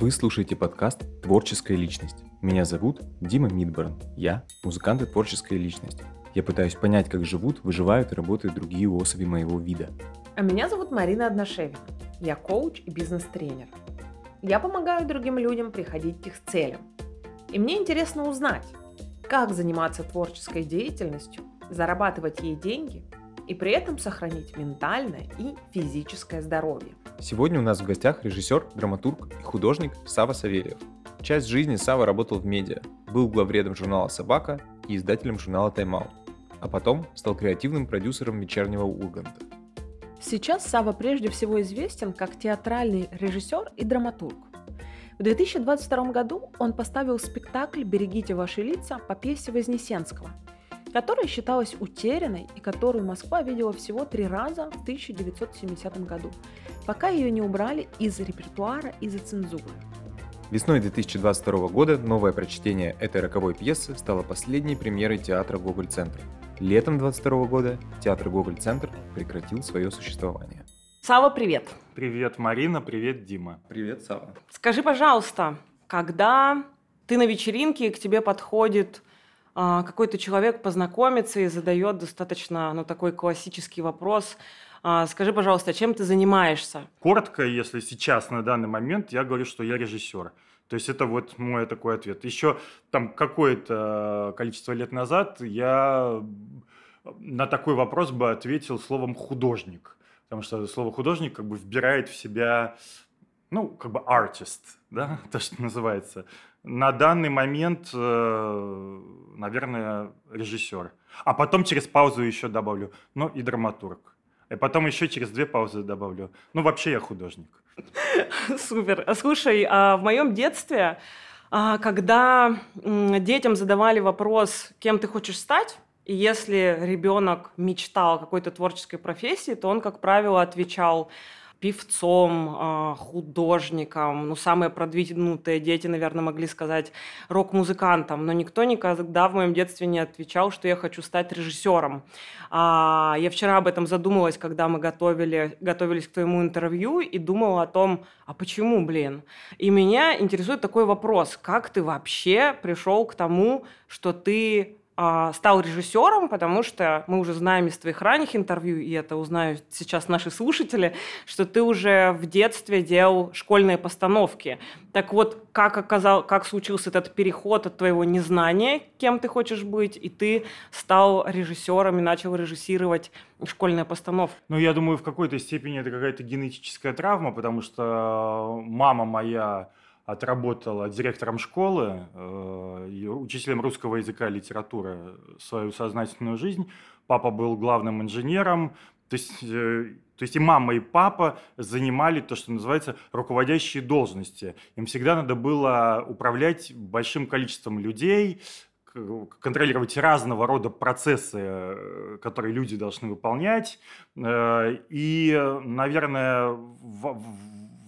Вы слушаете подкаст «Творческая личность». Меня зовут Дима Мидборн. Я – музыкант и творческая личность. Я пытаюсь понять, как живут, выживают и работают другие особи моего вида. А меня зовут Марина Одношевина. Я коуч и бизнес-тренер. Я помогаю другим людям приходить к их целям. И мне интересно узнать, как заниматься творческой деятельностью, зарабатывать ей деньги и при этом сохранить ментальное и физическое здоровье. Сегодня у нас в гостях режиссер, драматург и художник Сава Савельев. Часть жизни Сава работал в медиа, был главредом журнала «Собака» и издателем журнала «Тайм-аут», а потом стал креативным продюсером «Вечернего Урганта». Сейчас Сава прежде всего известен как театральный режиссер и драматург. В 2022 году он поставил спектакль «Берегите ваши лица» по пьесе Вознесенского, которая считалась утерянной и которую Москва видела всего три раза в 1970 году, пока ее не убрали из репертуара из-за цензуры. Весной 2022 года новое прочтение этой роковой пьесы стало последней премьерой театра Гоголь-центр. Летом 2022 года театр Гоголь-центр прекратил свое существование. Сава, привет! Привет, Марина, привет, Дима. Привет, Сава. Скажи, пожалуйста, когда ты на вечеринке, и к тебе подходит а, какой-то человек познакомиться и задает достаточно, ну, такой классический вопрос, а, скажи, пожалуйста, чем ты занимаешься? Коротко, если сейчас, на данный момент, я говорю, что я режиссер. То есть это вот мой такой ответ. Еще там какое-то количество лет назад я на такой вопрос бы ответил словом художник. Потому что слово художник как бы вбирает в себя, ну, как бы artist, да, то, что называется. На данный момент, э, наверное, режиссер. А потом через паузу еще добавлю, ну и драматург. И потом еще через две паузы добавлю. Ну, вообще я художник. Супер. Слушай, а в моем детстве, а, когда детям задавали вопрос, кем ты хочешь стать, и если ребенок мечтал о какой-то творческой профессии, то он, как правило, отвечал певцом, а, художником, ну, самые продвинутые дети, наверное, могли сказать рок-музыкантом, но никто никогда в моем детстве не отвечал, что я хочу стать режиссером. А, я вчера об этом задумалась, когда мы готовили, готовились к твоему интервью и думала о том, а почему, блин? И меня интересует такой вопрос, как ты вообще пришел к тому, что ты стал режиссером, потому что мы уже знаем из твоих ранних интервью, и это узнают сейчас наши слушатели, что ты уже в детстве делал школьные постановки. Так вот, как, оказал, как случился этот переход от твоего незнания, кем ты хочешь быть, и ты стал режиссером и начал режиссировать школьные постановки? Ну, я думаю, в какой-то степени это какая-то генетическая травма, потому что мама моя отработала директором школы, э, учителем русского языка и литературы свою сознательную жизнь. Папа был главным инженером. То есть, э, то есть и мама, и папа занимали то, что называется руководящие должности. Им всегда надо было управлять большим количеством людей, контролировать разного рода процессы, э, которые люди должны выполнять. И, наверное,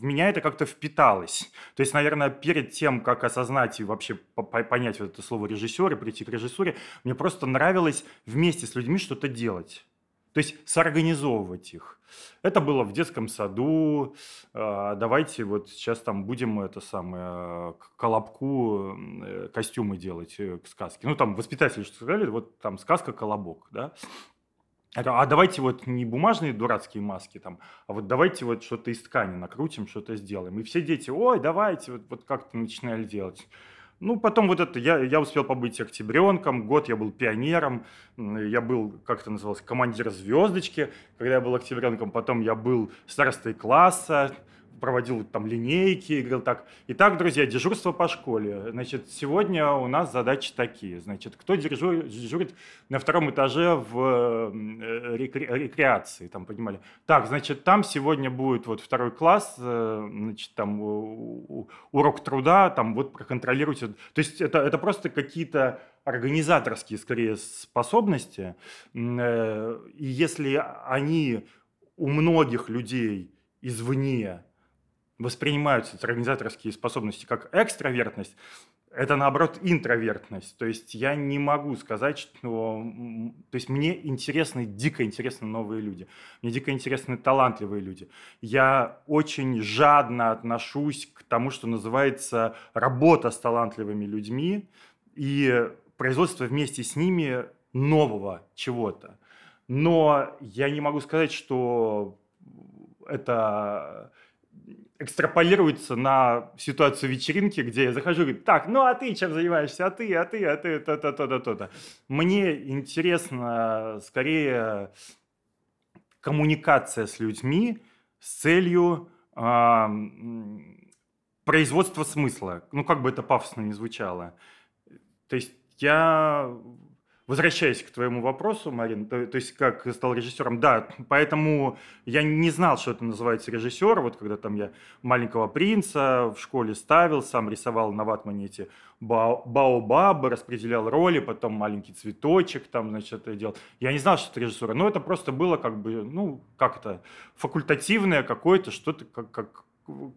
в, меня это как-то впиталось. То есть, наверное, перед тем, как осознать и вообще понять вот это слово режиссер и прийти к режиссуре, мне просто нравилось вместе с людьми что-то делать. То есть сорганизовывать их. Это было в детском саду. А, давайте вот сейчас там будем это самое к колобку э, костюмы делать э, к сказке. Ну там воспитатели что сказали, вот там сказка колобок, да а давайте вот не бумажные дурацкие маски там, а вот давайте вот что-то из ткани накрутим, что-то сделаем. И все дети, ой, давайте, вот, вот как-то начинали делать. Ну, потом вот это, я, я успел побыть октябренком, год я был пионером, я был, как это называлось, командир звездочки, когда я был октябренком, потом я был старостой класса, проводил там линейки, и говорил так. Итак, друзья, дежурство по школе. Значит, сегодня у нас задачи такие. Значит, кто дежурит, дежурит на втором этаже в э, рекре, рекреации, там, понимали. Так, значит, там сегодня будет вот второй класс, э, значит, там урок труда, там вот проконтролируйте. То есть это, это просто какие-то организаторские, скорее, способности. Э, и если они у многих людей извне воспринимаются организаторские способности как экстравертность, это наоборот интровертность. То есть я не могу сказать, что... То есть мне интересны, дико интересны новые люди. Мне дико интересны талантливые люди. Я очень жадно отношусь к тому, что называется работа с талантливыми людьми и производство вместе с ними нового чего-то. Но я не могу сказать, что это экстраполируется на ситуацию вечеринки, где я захожу и говорю, так, ну а ты чем занимаешься, а ты, а ты, а ты, то-то, то-то, то-то. Мне интересно скорее коммуникация с людьми с целью э, производства смысла. Ну, как бы это пафосно не звучало. То есть я Возвращаясь к твоему вопросу, Марин, то, то есть как стал режиссером, да, поэтому я не знал, что это называется режиссер, вот когда там я «Маленького принца» в школе ставил, сам рисовал на ватмане эти баобабы, распределял роли, потом «Маленький цветочек», там, значит, это делал. Я не знал, что это режиссура, но это просто было как бы, ну, как это, факультативное какое-то, что-то, как, как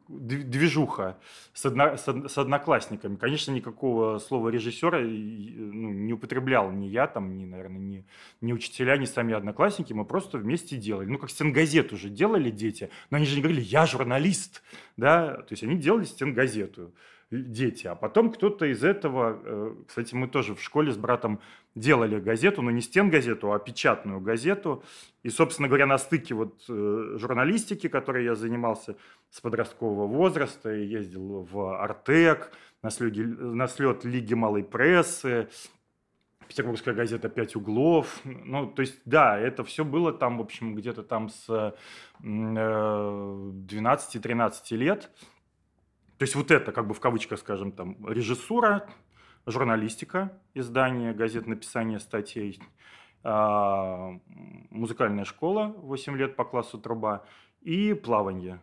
движуха с, одно, с, одноклассниками. Конечно, никакого слова режиссера ну, не употреблял ни я, там, ни, наверное, ни, ни учителя, ни сами одноклассники. Мы просто вместе делали. Ну, как стенгазету уже делали дети, но они же не говорили «я журналист», да, то есть они делали стенгазету дети. А потом кто-то из этого, э, кстати, мы тоже в школе с братом делали газету, но не стенгазету, а печатную газету. И, собственно говоря, на стыке вот э, журналистики, которой я занимался с подросткового возраста, ездил в Артек, на, слеги, на слет Лиги малой прессы, Петербургская газета «Пять углов». Ну, то есть, да, это все было там, в общем, где-то там с 12-13 э, лет. То есть вот это, как бы в кавычках, скажем, там, режиссура, журналистика, издание, газет, написание статей, а, музыкальная школа 8 лет по классу труба и плавание.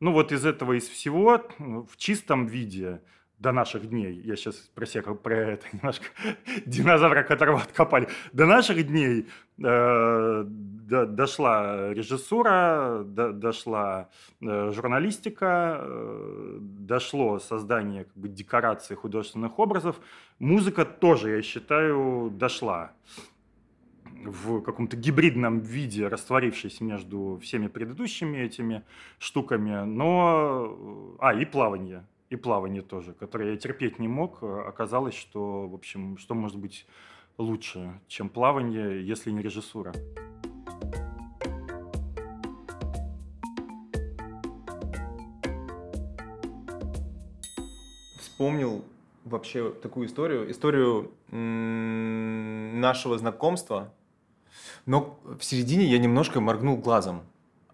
Ну вот из этого, из всего, в чистом виде – до наших дней, я сейчас про себя про это немножко, динозавра, которого откопали, до наших дней э, до, дошла режиссура, до, дошла э, журналистика, э, дошло создание как бы, декораций художественных образов. Музыка тоже, я считаю, дошла в каком-то гибридном виде, растворившись между всеми предыдущими этими штуками, но... А, и плавание и плавание тоже, которое я терпеть не мог. Оказалось, что, в общем, что может быть лучше, чем плавание, если не режиссура. Вспомнил вообще такую историю, историю нашего знакомства, но в середине я немножко моргнул глазом.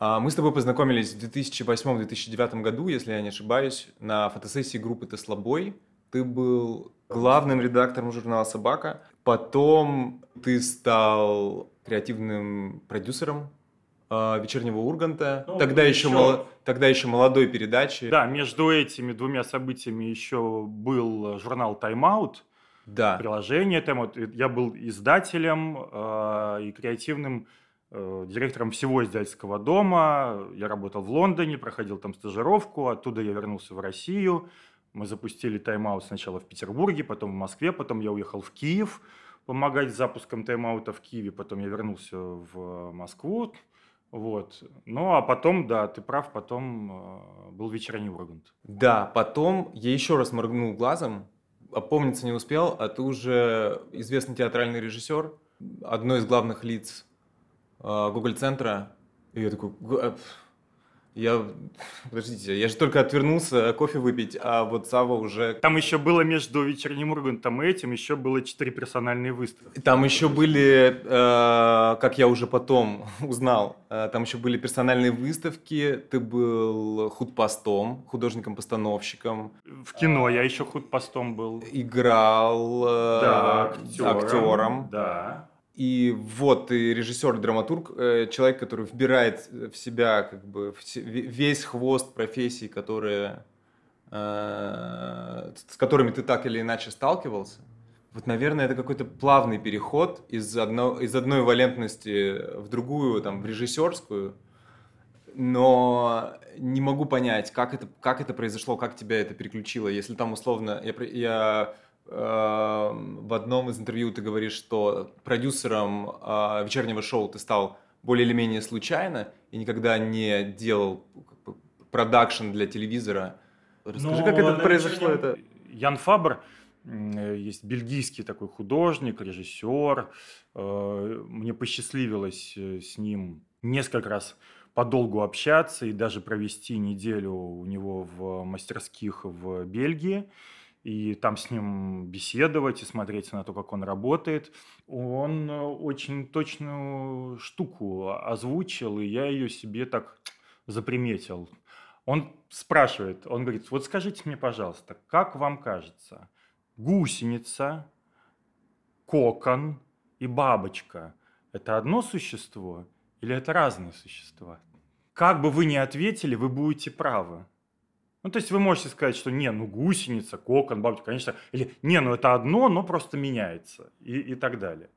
А, мы с тобой познакомились в 2008-2009 году, если я не ошибаюсь, на фотосессии группы «Теслобой». Ты был главным редактором журнала «Собака». Потом ты стал креативным продюсером э, «Вечернего Урганта». Ну, тогда, еще... Еще тогда еще молодой передачи. Да, между этими двумя событиями еще был журнал «Тайм-аут», да. приложение «Тайм-аут». Я был издателем э, и креативным директором всего издательского дома. Я работал в Лондоне, проходил там стажировку, оттуда я вернулся в Россию. Мы запустили тайм-аут сначала в Петербурге, потом в Москве, потом я уехал в Киев помогать с запуском тайм-аута в Киеве, потом я вернулся в Москву. Вот. Ну, а потом, да, ты прав, потом э, был вечерний Ургант. Да, потом я еще раз моргнул глазом, опомниться не успел, а ты уже известный театральный режиссер, одно из главных лиц Google центра. И я такой, э, я, подождите, я же только отвернулся кофе выпить, а вот Сава уже... Там еще было между вечерним Ургантом и этим, еще было четыре персональные выставки. Там еще были, э, как я уже потом узнал, э, там еще были персональные выставки, ты был худпостом, художником-постановщиком. В кино я еще худпостом был. Играл э, да, актером. актером. Да. И вот ты режиссер, драматург, э, человек, который вбирает в себя как бы весь хвост профессий, которые, э, с которыми ты так или иначе сталкивался. Вот, наверное, это какой-то плавный переход из, одно, из одной валентности в другую, там, в режиссерскую. но не могу понять, как это, как это произошло, как тебя это переключило. Если там условно, я, я э, в одном из интервью ты говоришь, что продюсером э, вечернего шоу ты стал более или менее случайно и никогда не делал продакшн для телевизора. Расскажи, Но, как это произошло? Это... Ян Фабр, есть бельгийский такой художник, режиссер. Э, мне посчастливилось э, с ним несколько раз подолгу общаться и даже провести неделю у него в мастерских в Бельгии и там с ним беседовать и смотреть на то, как он работает. Он э, очень точную штуку озвучил, и я ее себе так заприметил. Он спрашивает, он говорит, вот скажите мне, пожалуйста, как вам кажется, гусеница, кокон и бабочка – это одно существо или это разные существа? Как бы вы ни ответили, вы будете правы. Ну, то есть вы можете сказать, что не, ну гусеница, кокон, бабочка, конечно, или не, ну это одно, но просто меняется и, и так далее.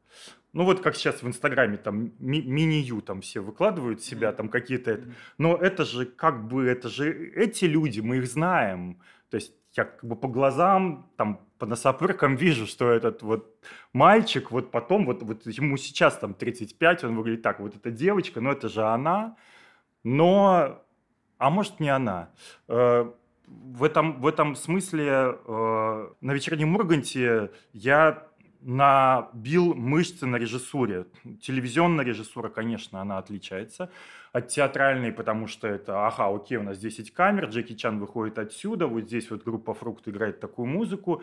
Ну вот как сейчас в Инстаграме там ми- мини-ю там все выкладывают себя, там какие-то это. Но это же как бы, это же эти люди, мы их знаем. То есть я как бы по глазам, там, по носопыркам вижу, что этот вот мальчик, вот потом, вот, вот ему сейчас там 35, он выглядит так, вот эта девочка, но это же она, но а может не она. Э, в этом, в этом смысле э, на вечернем Урганте я набил мышцы на режиссуре. Телевизионная режиссура, конечно, она отличается от театральной, потому что это, ага, окей, у нас 10 камер, Джеки Чан выходит отсюда, вот здесь вот группа Фрукт играет такую музыку,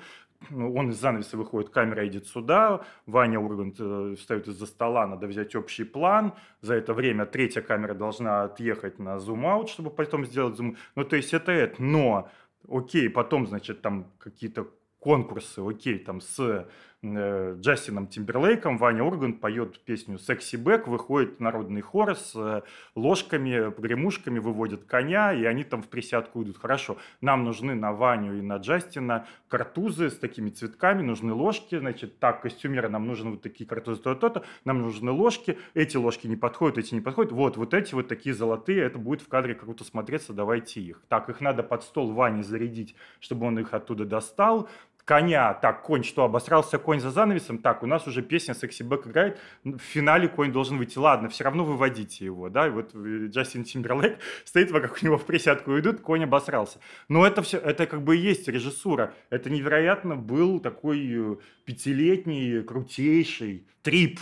ну, он из занавеса выходит, камера идет сюда, Ваня Ургант э, встает из-за стола, надо взять общий план, за это время третья камера должна отъехать на зум-аут, чтобы потом сделать зум. Ну, то есть это это, но окей, потом, значит, там какие-то конкурсы, окей, там с Джастином Тимберлейком Ваня Ургант поет песню «Секси Бэк», выходит народный хор с э, ложками, погремушками, выводят коня, и они там в присядку идут. Хорошо, нам нужны на Ваню и на Джастина картузы с такими цветками, нужны ложки, значит, так, костюмеры, нам нужны вот такие картузы, то-то, нам нужны ложки, эти ложки не подходят, эти не подходят, вот, вот эти вот такие золотые, это будет в кадре круто смотреться, давайте их. Так, их надо под стол Ване зарядить, чтобы он их оттуда достал, коня, так, конь что, обосрался конь за занавесом, так, у нас уже песня «Секси Бэк» играет, в финале конь должен выйти, ладно, все равно выводите его, да, и вот э, Джастин Тимберлейк стоит вокруг него в присядку идут, конь обосрался. Но это все, это как бы и есть режиссура, это невероятно был такой э, пятилетний, крутейший трип,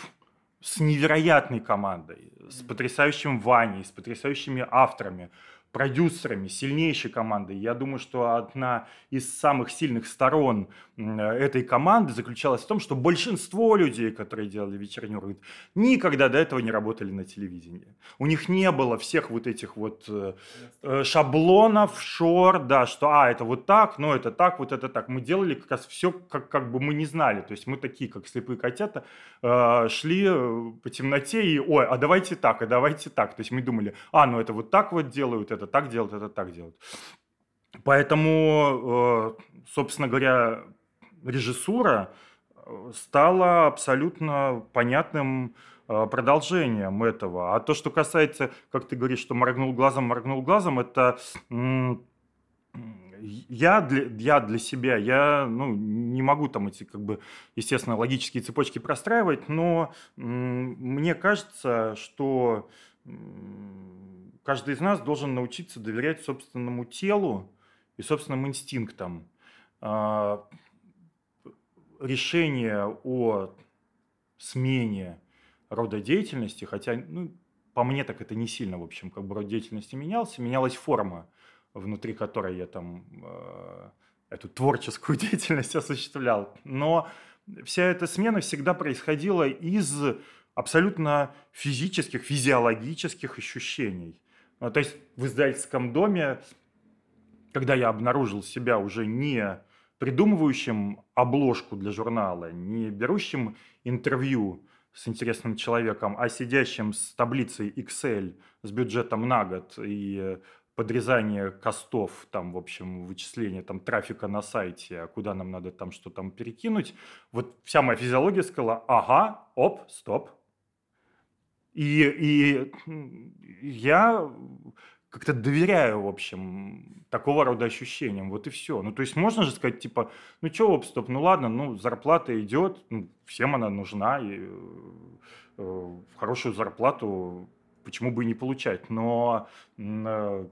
с невероятной командой, с потрясающим Ваней, с потрясающими авторами продюсерами, сильнейшей командой. Я думаю, что одна из самых сильных сторон этой команды заключалась в том, что большинство людей, которые делали вечерний ургант, никогда до этого не работали на телевидении. У них не было всех вот этих вот э, э шаблонов, шор, да, что, а, это вот так, но это так, вот это так. Мы делали как раз все, как, как бы мы не знали. То есть мы такие, как слепые котята, э, шли по темноте и, ой, а давайте так, а давайте так. То есть мы думали, а, ну это вот так вот делают, так делают, это так делают. Поэтому, э, собственно говоря, режиссура э, стала абсолютно понятным э, продолжением этого. А то, что касается, как ты говоришь, что моргнул глазом, моргнул глазом, это я для, я для себя, я ну, не могу там эти, как бы, естественно, логические цепочки простраивать, но мне кажется, что каждый из нас должен научиться доверять собственному телу и собственным инстинктам. А, решение о смене рода деятельности, хотя, ну, по мне так это не сильно, в общем, как бы род деятельности менялся, менялась форма, внутри которой я там э, эту творческую деятельность осуществлял. Но вся эта смена всегда происходила из абсолютно физических, физиологических ощущений. Ну, то есть в издательском доме, когда я обнаружил себя уже не придумывающим обложку для журнала, не берущим интервью с интересным человеком, а сидящим с таблицей Excel с бюджетом на год и подрезание костов, там, в общем, вычисление там, трафика на сайте, а куда нам надо там что там перекинуть. Вот вся моя физиология сказала, ага, оп, стоп. И, и я как-то доверяю, в общем, такого рода ощущениям. Вот и все. Ну, то есть можно же сказать, типа, ну, что, оп, ну, ладно, ну, зарплата идет, ну, всем она нужна, и э, хорошую зарплату почему бы и не получать. Но э,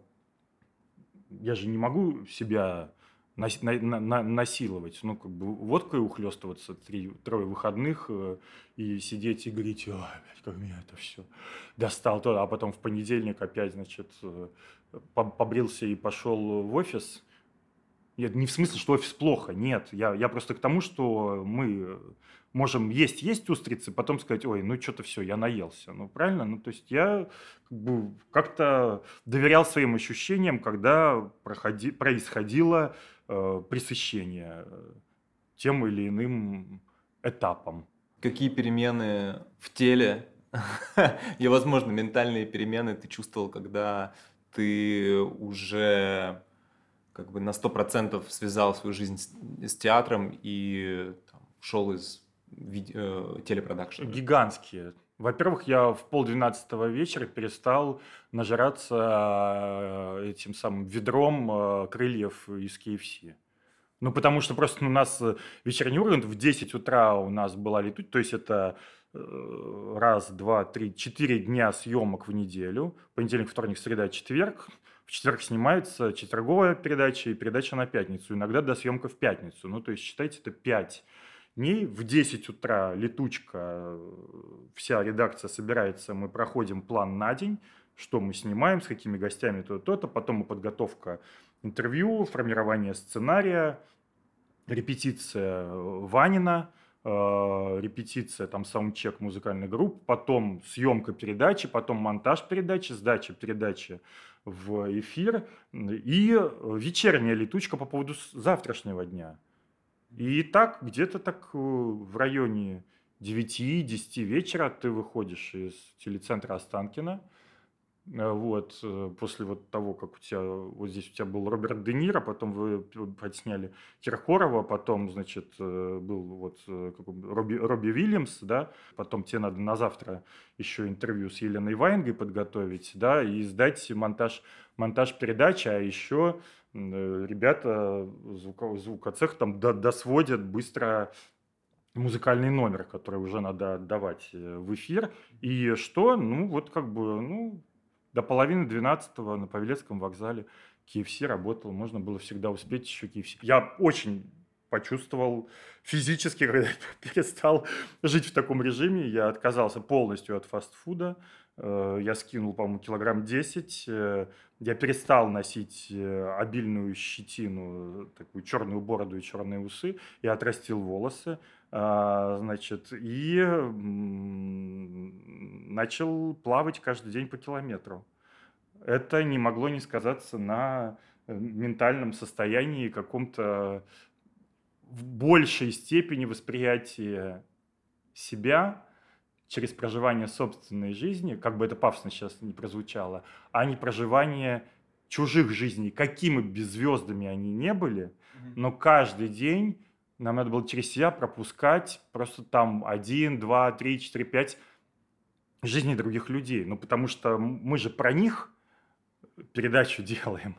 я же не могу себя нас, на, на, насиловать. Ну, как бы водкой ухлестываться три, трое выходных э, и сидеть и говорить, ой, как меня это все достал. А потом в понедельник опять, значит, э, побрился и пошел в офис. Нет, не в смысле, что офис плохо, нет. Я, я просто к тому, что мы можем есть, есть устрицы, потом сказать, ой, ну что-то все, я наелся. Ну, правильно? Ну, то есть я как бы как-то доверял своим ощущениям, когда проходи, происходило э, пресыщение э, тем или иным этапом. Какие перемены в теле и, возможно, ментальные перемены ты чувствовал, когда ты уже как бы на сто процентов связал свою жизнь с, с театром и там, шел из видео, телепродакшена? Гигантские. Во-первых, я в полдвенадцатого вечера перестал нажираться э, этим самым ведром э, крыльев из KFC. Ну, потому что просто у нас вечерний ургант в 10 утра у нас была летуть, то есть это э, раз, два, три, четыре дня съемок в неделю. Понедельник, вторник, среда, четверг. В четверг снимается четверговая передача и передача на пятницу. Иногда до съемка в пятницу. Ну, то есть, считайте, это пять дней. В 10 утра летучка, вся редакция собирается, мы проходим план на день, что мы снимаем, с какими гостями, то-то, потом подготовка интервью, формирование сценария, репетиция Ванина, э, репетиция, там, саундчек музыкальной группы, потом съемка передачи, потом монтаж передачи, сдача передачи в эфир и вечерняя летучка по поводу завтрашнего дня. И так, где-то так э, в районе 9-10 вечера ты выходишь из телецентра Останкина, э, вот, э, после вот того, как у тебя, вот здесь у тебя был Роберт Де Ниро, потом вы отсняли Киркорова, потом, значит, был вот Робби, Робби Уильямс, да, потом тебе надо на завтра еще интервью с Еленой Вайнгой подготовить, да, и сдать монтаж, монтаж передачи, а еще ребята, звуко, звукоцех там досводят быстро музыкальный номер, который уже надо отдавать э, в эфир. И что? Ну, вот как бы, ну, до половины двенадцатого на Павелецком вокзале KFC работал. Можно было всегда успеть еще KFC. Я очень почувствовал физически, когда перестал жить в таком режиме. Я отказался полностью от фастфуда. Э, я скинул, по-моему, килограмм 10. Э, я перестал носить э, обильную щетину, такую черную бороду и черные усы. Я отрастил волосы, а, значит, и начал плавать каждый день по километру. Это не могло не сказаться на ментальном состоянии каком-то в большей степени восприятия себя, через проживание собственной жизни, как бы это пафосно сейчас не прозвучало, а не проживание чужих жизней, какими бы звездами они не были, но каждый день нам надо было через себя пропускать просто там один, два, три, четыре, пять жизней других людей. Ну, потому что мы же про них передачу делаем,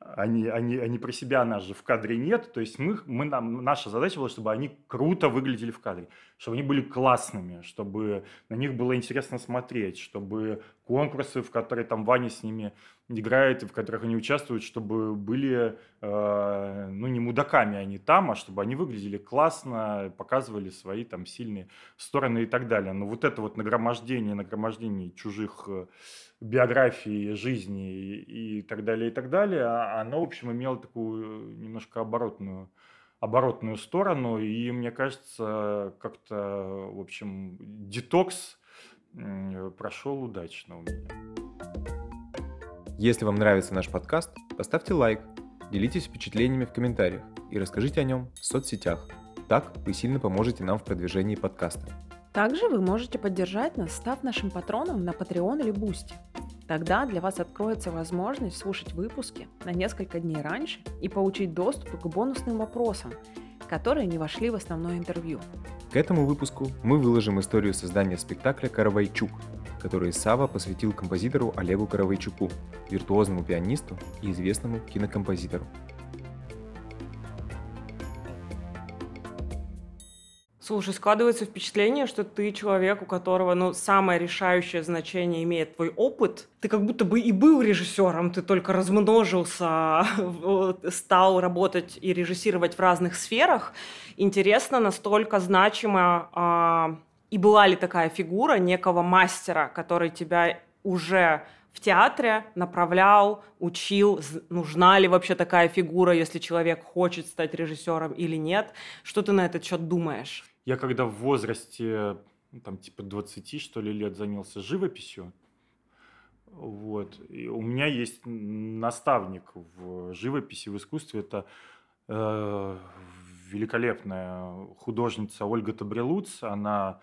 они, они, они про себя нас же в кадре нет. То есть мы, мы, нам, наша задача была, чтобы они круто выглядели в кадре, чтобы они были классными, чтобы на них было интересно смотреть, чтобы конкурсы, в которые там Ваня с ними играет, и в которых они участвуют, чтобы были, э, ну, не мудаками они там, а чтобы они выглядели классно, показывали свои там сильные стороны и так далее. Но вот это вот нагромождение, нагромождение чужих э, биографии, жизни и, и так далее, и так далее, а оно, в общем, имело такую немножко оборотную оборотную сторону, и мне кажется, как-то, в общем, детокс прошел удачно у меня. Если вам нравится наш подкаст, поставьте лайк, делитесь впечатлениями в комментариях и расскажите о нем в соцсетях. Так вы сильно поможете нам в продвижении подкаста. Также вы можете поддержать нас, став нашим патроном на Patreon или Boosty. Тогда для вас откроется возможность слушать выпуски на несколько дней раньше и получить доступ к бонусным вопросам, которые не вошли в основное интервью. К этому выпуску мы выложим историю создания спектакля «Каравайчук», которые Сава посвятил композитору Олегу Коровайчуку, виртуозному пианисту и известному кинокомпозитору. Слушай, складывается впечатление, что ты человек, у которого ну, самое решающее значение имеет твой опыт. Ты как будто бы и был режиссером, ты только размножился, стал работать и режиссировать в разных сферах. Интересно, настолько значимо а, и была ли такая фигура некого мастера, который тебя уже в театре направлял, учил, нужна ли вообще такая фигура, если человек хочет стать режиссером или нет. Что ты на этот счет думаешь? Я когда в возрасте, там, типа 20, что ли, лет занялся живописью, вот, и у меня есть наставник в живописи, в искусстве, это э, великолепная художница Ольга Табрелуц, она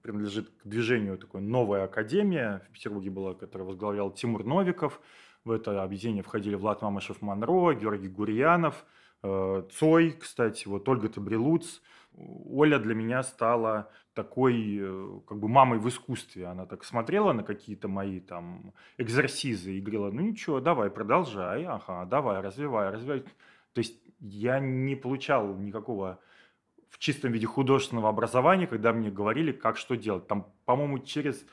принадлежит к движению такой «Новая академия», в Петербурге была, которая возглавлял Тимур Новиков, в это объединение входили Влад Мамышев Монро, Георгий Гурьянов, э, Цой, кстати, вот Ольга Табрелуц – Оля для меня стала такой э, как бы мамой в искусстве. Она так смотрела на какие-то мои там экзерсизы и говорила, ну ничего, давай, продолжай, ага, давай, развивай, развивай. То есть я не получал никакого в чистом виде художественного образования, когда мне говорили, как что делать. Там, по-моему, через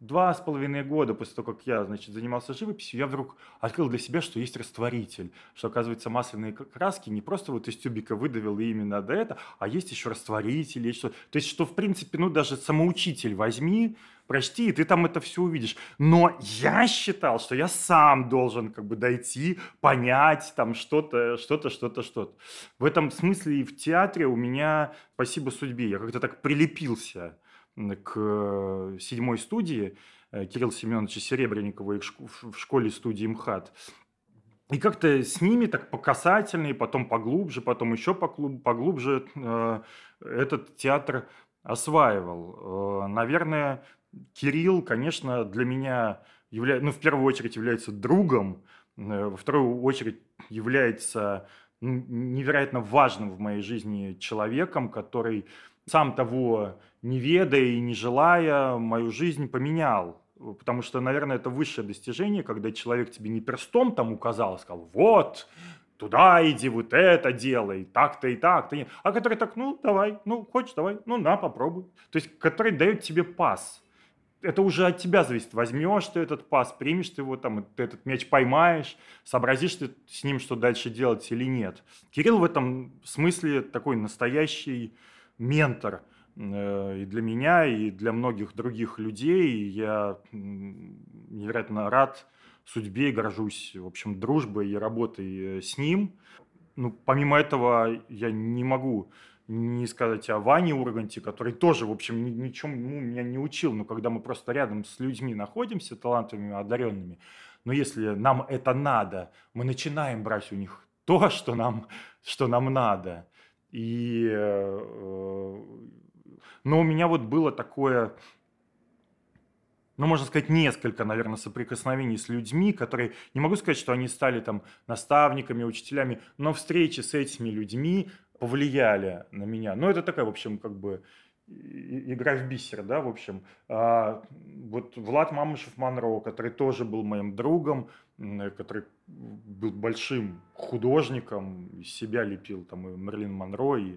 два с половиной года после того, как я, значит, занимался живописью, я вдруг открыл для себя, что есть растворитель, что, оказывается, масляные краски не просто вот из тюбика выдавил именно до этого, а есть еще растворитель, есть что То есть, что, в принципе, ну, даже самоучитель возьми, прочти, и ты там это все увидишь. Но я считал, что я сам должен как бы дойти, понять там что-то, что-то, что-то, что-то. В этом смысле и в театре у меня, спасибо судьбе, я как-то так прилепился к э, седьмой студии э, Кирилла Семеновича Серебренникова в школе студии МХАТ. И как-то с ними так по касательной, потом поглубже, потом еще поглубже э, этот театр осваивал. Наверное, Кирилл, конечно, для меня является, ну, в первую очередь является другом, во вторую очередь является невероятно важным в моей жизни человеком, который сам того не ведая и не желая, мою жизнь поменял. Потому что, наверное, это высшее достижение, когда человек тебе не перстом там указал, а сказал, вот, туда иди, вот это делай, так-то и так-то. А который так, ну, давай, ну, хочешь, давай, ну, на, попробуй. То есть, который дает тебе пас. Это уже от тебя зависит. Возьмешь ты этот пас, примешь ты его, там, ты этот мяч поймаешь, сообразишь ты с ним, что дальше делать или нет. Кирилл в этом смысле такой настоящий ментор э, и для меня, и для многих других людей. Я невероятно рад судьбе и горжусь, в общем, дружбой и работой э, с ним. Ну, помимо этого, я не могу не сказать о Ване Урганте, который тоже, в общем, ни, ничему ну, меня не учил, но когда мы просто рядом с людьми находимся, талантливыми, одаренными, но если нам это надо, мы начинаем брать у них то, что нам, что нам надо. И, э, но у меня вот было такое, ну, можно сказать, несколько, наверное, соприкосновений с людьми, которые, не могу сказать, что они стали там наставниками, учителями, но встречи с этими людьми повлияли на меня. Ну, это такая, в общем, как бы игра в бисер, да, в общем. А, вот Влад Мамышев Монро, который тоже был моим другом, который был большим художником, себя лепил там и Мерлин Монро, и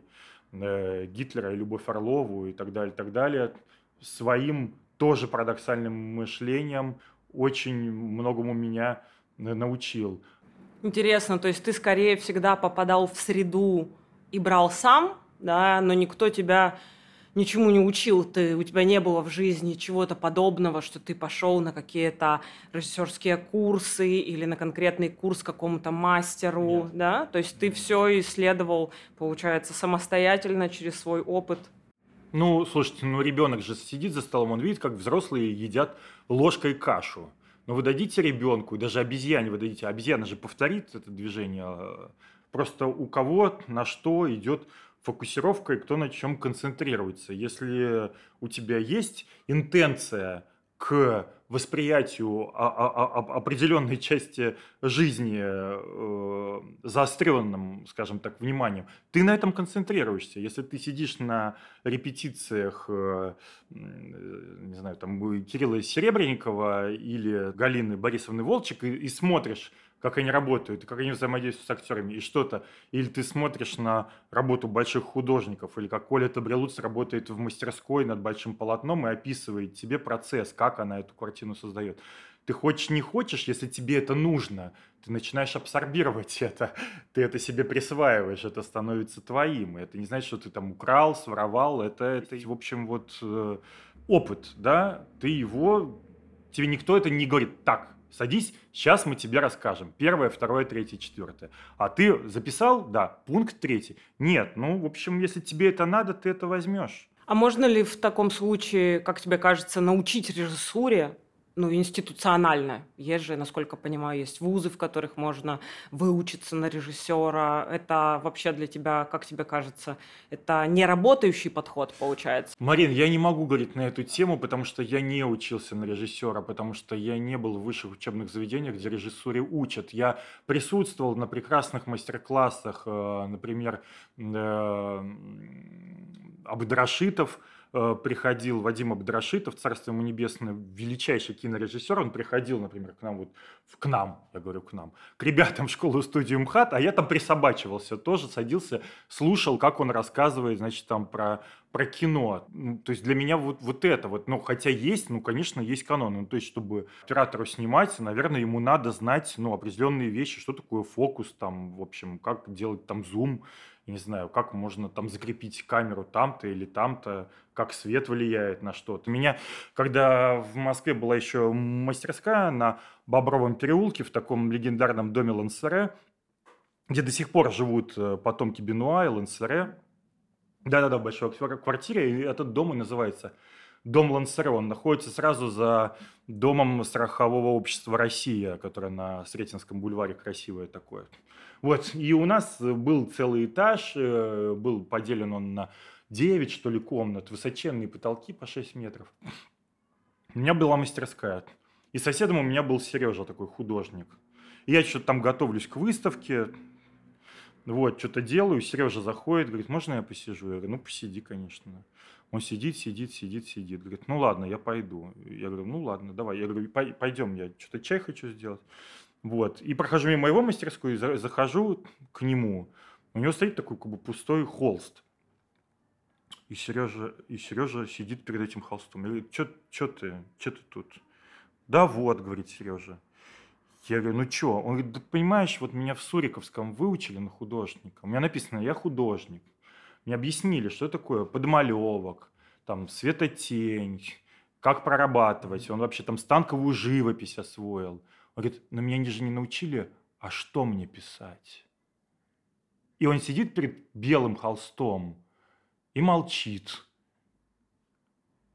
э, Гитлера, и Любовь Орлову, и так далее, и так далее, своим тоже парадоксальным мышлением очень многому меня э, научил. Интересно, то есть ты скорее всегда попадал в среду и брал сам, да, но никто тебя ничему не учил, ты, у тебя не было в жизни чего-то подобного, что ты пошел на какие-то режиссерские курсы или на конкретный курс какому-то мастеру, Нет. да? То есть ты все исследовал, получается, самостоятельно через свой опыт. Ну, слушайте, ну ребенок же сидит за столом, он видит, как взрослые едят ложкой кашу. Но вы дадите ребенку, даже обезьяне вы дадите, обезьяна же повторит это движение, просто у кого на что идет фокусировка и кто на чем концентрируется. Если у тебя есть интенция к восприятию определенной части жизни э, заостренным, скажем так, вниманием, ты на этом концентрируешься. Если ты сидишь на репетициях, э, не знаю, там, Кирилла Серебренникова или Галины Борисовны Волчек и, и смотришь как они работают, как они взаимодействуют с актерами, и что-то. Или ты смотришь на работу больших художников, или как Коля Табрелуц работает в мастерской над большим полотном и описывает тебе процесс, как она эту картину создает. Ты хочешь, не хочешь, если тебе это нужно, ты начинаешь абсорбировать это, ты это себе присваиваешь, это становится твоим. Это не значит, что ты там украл, своровал, это, это в общем, вот э, опыт, да, ты его, тебе никто это не говорит, так, Садись, сейчас мы тебе расскажем. Первое, второе, третье, четвертое. А ты записал? Да. Пункт третий. Нет. Ну, в общем, если тебе это надо, ты это возьмешь. А можно ли в таком случае, как тебе кажется, научить режиссуре ну, институционально. Есть же, насколько понимаю, есть вузы, в которых можно выучиться на режиссера. Это вообще для тебя, как тебе кажется, это не работающий подход получается? Марин, я не могу говорить на эту тему, потому что я не учился на режиссера, потому что я не был в высших учебных заведениях, где режиссуре учат. Я присутствовал на прекрасных мастер-классах, э, например, э, Абдрашитов, приходил Вадим Абдрашитов, царство ему небесное, величайший кинорежиссер, он приходил, например, к нам, вот, к нам, я говорю, к нам, к ребятам в школу-студию МХАТ, а я там присобачивался тоже, садился, слушал, как он рассказывает, значит, там про, про кино. Ну, то есть для меня вот, вот это вот, ну, хотя есть, ну, конечно, есть канон. Ну, то есть, чтобы оператору снимать, наверное, ему надо знать, ну, определенные вещи, что такое фокус, там, в общем, как делать там зум, не знаю, как можно там закрепить камеру там-то или там-то, как свет влияет на что-то. Меня, когда в Москве была еще мастерская на Бобровом переулке, в таком легендарном доме Лансере, где до сих пор живут э, потомки Бенуа и Лансере, да-да-да, в большой квартире, и этот дом и называется Дом Лансере. Он находится сразу за домом страхового общества «Россия», которое на Сретенском бульваре красивое такое. Вот, и у нас был целый этаж, э, был поделен он на 9, что ли, комнат, высоченные потолки по 6 метров. У меня была мастерская. И соседом у меня был Сережа, такой художник. И я что-то там готовлюсь к выставке, вот, что-то делаю, Сережа заходит, говорит, можно я посижу? Я говорю, ну, посиди, конечно. Он сидит, сидит, сидит, сидит. Говорит, ну ладно, я пойду. Я говорю, ну ладно, давай. Я говорю, пойдем, я что-то чай хочу сделать. Вот. И прохожу мимо его мастерской, захожу к нему. У него стоит такой как бы пустой холст. И Сережа, и Сережа сидит перед этим холстом. Я говорю, что ты, что ты тут? Да вот, говорит Сережа. Я говорю, ну что? Он говорит, да понимаешь, вот меня в Суриковском выучили на художника. У меня написано, я художник. Мне объяснили, что такое подмалевок, там, светотень, как прорабатывать. Он вообще там станковую живопись освоил. Он говорит, но меня же не научили, а что мне писать? И он сидит перед белым холстом и молчит.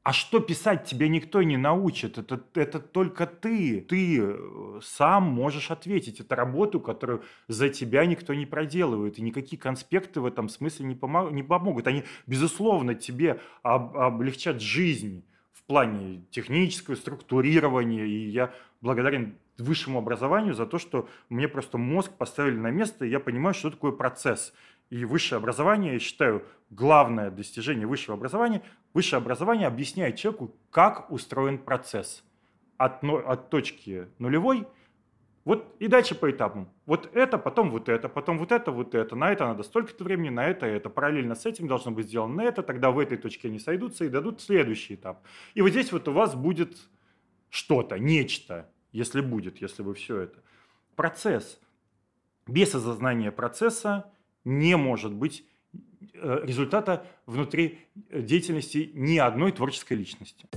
А что писать тебе никто не научит, это, это только ты. Ты э, сам можешь ответить. Это работу, которую за тебя никто не проделывает. И никакие конспекты в этом смысле не, помог, не помогут. Они, безусловно, тебе об, облегчат жизнь в плане технического структурирования. И я благодарен высшему образованию за то, что мне просто мозг поставили на место, и я понимаю, что такое процесс. И высшее образование, я считаю, главное достижение высшего образования. Высшее образование объясняет человеку, как устроен процесс. От, от точки нулевой вот и дальше по этапам. Вот это, потом вот это, потом вот это, вот это. На это надо столько-то времени, на это, это. Параллельно с этим должно быть сделано это. Тогда в этой точке они сойдутся и дадут следующий этап. И вот здесь вот у вас будет что-то, нечто, если будет, если вы все это. Процесс. Без осознания процесса не может быть э, результата внутри деятельности ни одной творческой личности.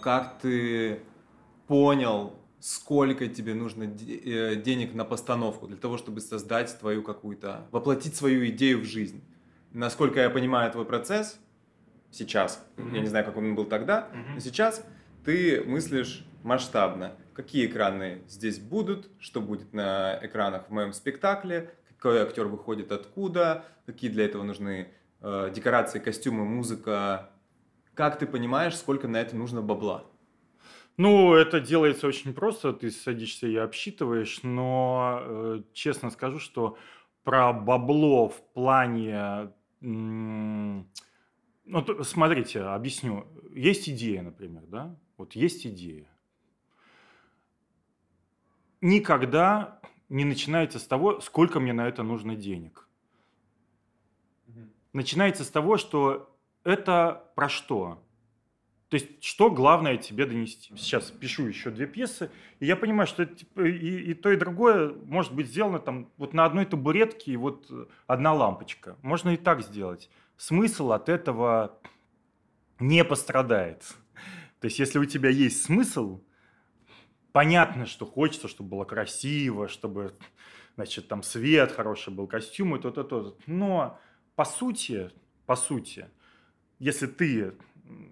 Как ты понял, сколько тебе нужно э, денег на постановку для того, чтобы создать твою какую-то, воплотить свою идею в жизнь? Насколько я понимаю твой процесс сейчас, mm-hmm. я не знаю, как он был тогда, mm-hmm. но сейчас ты мыслишь масштабно. Какие экраны здесь будут, что будет на экранах в моем спектакле, какой актер выходит откуда, какие для этого нужны э, декорации, костюмы, музыка. Как ты понимаешь, сколько на это нужно бабла? Ну, это делается очень просто, ты садишься и обсчитываешь, но э, честно скажу, что про бабло в плане... м, Ну, смотрите, объясню. Есть идея, например, да? Вот есть идея. Никогда не начинается с того, сколько мне на это нужно денег. Начинается с того, что это про что? То есть, что главное тебе донести? Сейчас пишу еще две пьесы, и я понимаю, что это, типа, и, и то, и другое может быть сделано там вот на одной табуретке и вот э, одна лампочка. Можно и так сделать. Смысл от этого не пострадает. То есть, если у тебя есть смысл, понятно, что хочется, чтобы было красиво, чтобы, значит, там свет хороший был, костюмы, то-то, то Но, по сути, по сути, если ты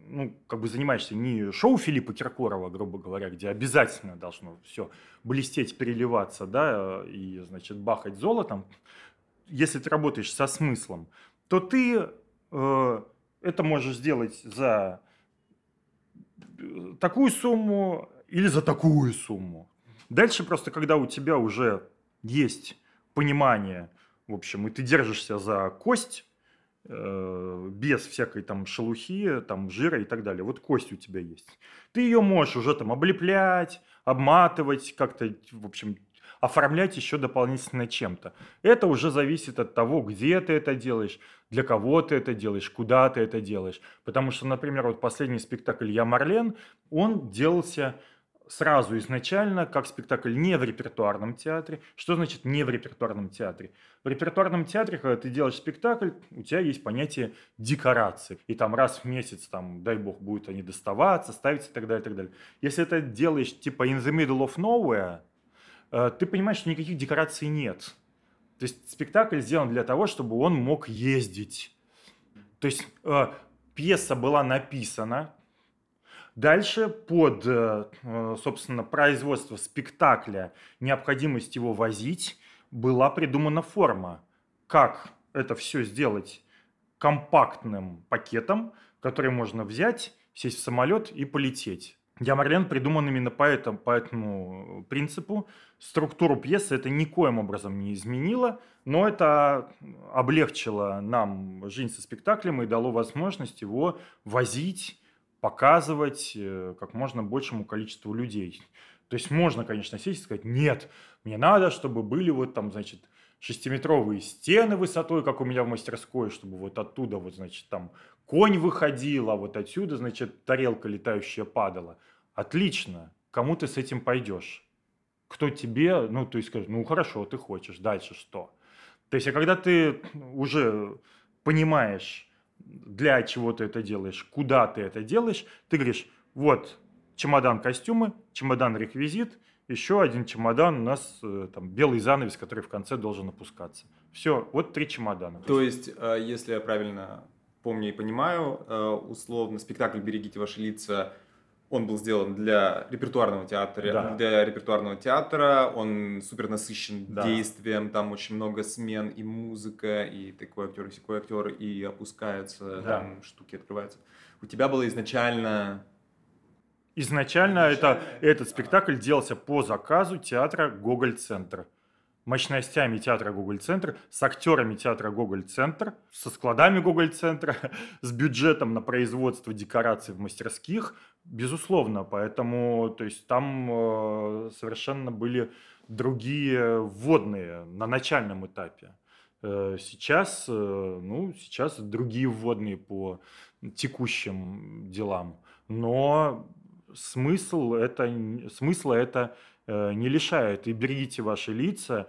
ну, как бы занимаешься не шоу Филиппа Киркорова, грубо говоря, где обязательно должно все блестеть, переливаться, да, и, значит, бахать золотом, если ты работаешь со смыслом, то ты э, это можешь сделать за такую сумму или за такую сумму. Дальше просто, когда у тебя уже есть понимание, в общем, и ты держишься за кость, э, без всякой там шелухи, там жира и так далее. Вот кость у тебя есть. Ты ее можешь уже там облеплять, обматывать, как-то, в общем, оформлять еще дополнительно чем-то. Это уже зависит от того, где ты это делаешь, для кого ты это делаешь, куда ты это делаешь. Потому что, например, вот последний спектакль «Я Марлен», он делался сразу изначально как спектакль не в репертуарном театре. Что значит не в репертуарном театре? В репертуарном театре, когда ты делаешь спектакль, у тебя есть понятие декорации. И там раз в месяц, там, дай бог, будут они доставаться, ставиться и так далее, и так далее. Если это делаешь типа in the middle of nowhere, ты понимаешь, что никаких декораций нет. То есть спектакль сделан для того, чтобы он мог ездить. То есть э, пьеса была написана, Дальше под, э, э, собственно, производство спектакля, необходимость его возить, была придумана форма. Как это все сделать компактным пакетом, который можно взять, сесть в самолет и полететь. Я Марлен придуман именно по этому, по этому принципу. Структуру пьесы это никоим образом не изменило, но это облегчило нам жизнь со спектаклем и дало возможность его возить показывать э, как можно большему количеству людей. То есть можно, конечно, сесть и сказать, нет, мне надо, чтобы были вот там, значит, шестиметровые стены высотой, как у меня в мастерской, чтобы вот оттуда вот, значит, там конь выходил, а вот отсюда, значит, тарелка летающая падала. Отлично, кому ты с этим пойдешь? Кто тебе, ну, то есть скажешь, ну, хорошо, ты хочешь, дальше что? То есть, а когда ты уже понимаешь, для чего ты это делаешь, куда ты это делаешь, ты говоришь, вот чемодан костюмы, чемодан реквизит, еще один чемодан у нас э, там белый занавес, который в конце должен опускаться. Все, вот три чемодана. То есть, э, если я правильно помню и понимаю, э, условно спектакль «Берегите ваши лица» он был сделан для репертуарного театра, Да. для репертуарного театра, он супер насыщен Да. действием, там очень много смен и музыка, и такой актер, и сякой актер, и опускаются, Да. там штуки открываются. У тебя было изначально Изначально это, этот спектакль делался по заказу театра Гоголь-центр. Мощностями театра Гоголь-центр, с актерами театра Гоголь-центр, со складами Гоголь-центра, с бюджетом на производство декораций в мастерских, безусловно. Поэтому то есть, там э, совершенно были другие вводные на начальном этапе. Э, Сейчас, э, ну, сейчас другие вводные по текущим делам. Но смысл это, смысла это э, не лишает. И берегите ваши лица.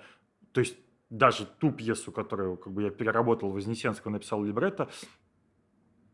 То есть даже ту пьесу, которую как бы, я переработал Вознесенского, написал либретто,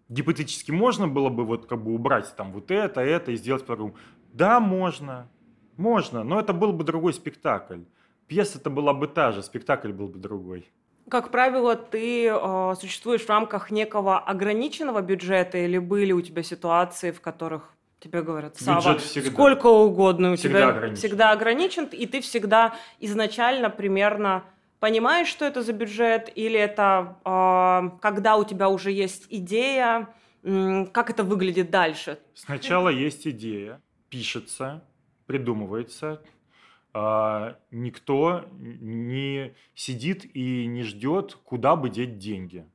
гипотетически можно было бы вот как бы убрать там вот это, это и сделать по-другому. Да, можно, можно, но это был бы другой спектакль. Пьеса-то была бы та же, спектакль был бы другой. Как правило, ты э, существуешь в рамках некого ограниченного бюджета или были у тебя ситуации, в которых тебе говорят, Сава, сколько угодно у Всегда тебя ограничен. всегда ограничен, и ты всегда изначально примерно понимаешь, что это за бюджет, или это э, когда у тебя уже есть идея, э, как это выглядит дальше? Сначала есть идея, пишется, придумывается, э, никто не сидит и не ждет, куда бы деть деньги.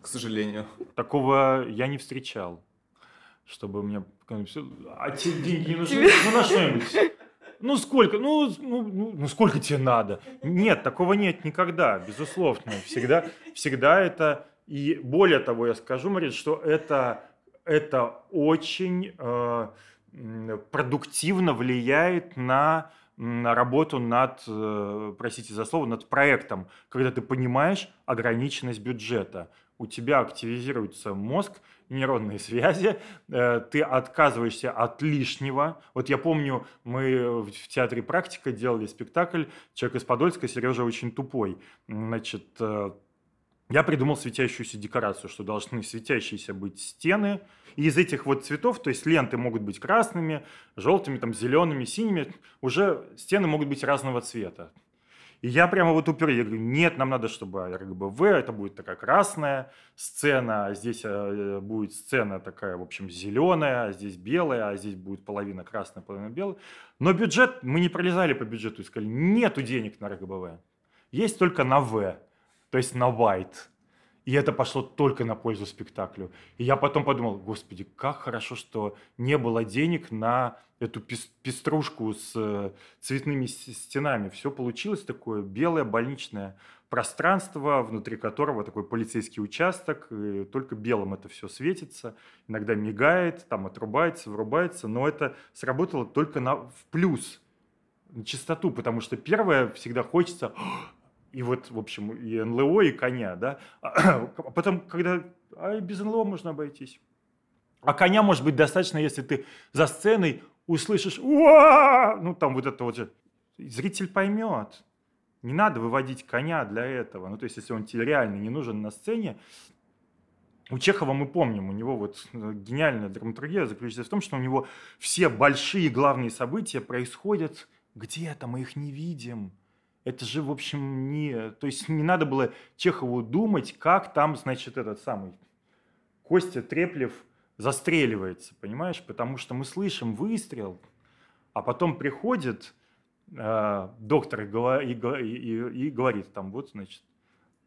К сожалению. Такого я не встречал, чтобы мне... А те деньги не нужны? Ну, на что-нибудь. Ну, сколько? Ну, ну, ну, ну, сколько тебе надо? Нет, такого нет никогда, безусловно. Всегда, всегда это... И более того, я скажу, Марит, что это, это очень э, продуктивно влияет на на работу над, э, простите за слово, над проектом, когда ты понимаешь ограниченность бюджета у тебя активизируется мозг, нейронные связи, э, ты отказываешься от лишнего. Вот я помню, мы в театре «Практика» делали спектакль «Человек из Подольска», Сережа очень тупой. Значит, э, я придумал светящуюся декорацию, что должны светящиеся быть стены. И из этих вот цветов, то есть ленты могут быть красными, желтыми, там, зелеными, синими, уже стены могут быть разного цвета. И я прямо вот упер, я говорю, нет, нам надо, чтобы РГБВ, это будет такая красная сцена, а здесь э, будет сцена такая, в общем, зеленая, а здесь белая, а здесь будет половина красная, половина белая. Но бюджет, мы не пролезали по бюджету и сказали, нету денег на РГБВ, есть только на В, то есть на White. И это пошло только на пользу спектаклю. И я потом подумал, господи, как хорошо, что не было денег на эту пеструшку с э, цветными стенами. Все получилось такое белое больничное пространство, внутри которого такой полицейский участок, и только белым это все светится, иногда мигает, там отрубается, врубается, но это сработало только на, в плюс, на чистоту, потому что первое всегда хочется, и вот, в общем, и НЛО, и коня, да. А потом, когда а без НЛО можно обойтись. А коня может быть достаточно, если ты за сценой услышишь Уа! ну там вот это вот зритель поймет. Не надо выводить коня для этого. Ну, то есть, если он тебе реально не нужен на сцене, у Чехова мы помним, у него вот э, гениальная драматургия заключается в том, что у него все большие главные события происходят где-то, мы их не видим. Это же, в общем, не... То есть не надо было Чехову думать, как там, значит, этот самый Костя Треплев застреливается, понимаешь? Потому что мы слышим выстрел, а потом приходит э, доктор и, и, и, и говорит там, вот, значит,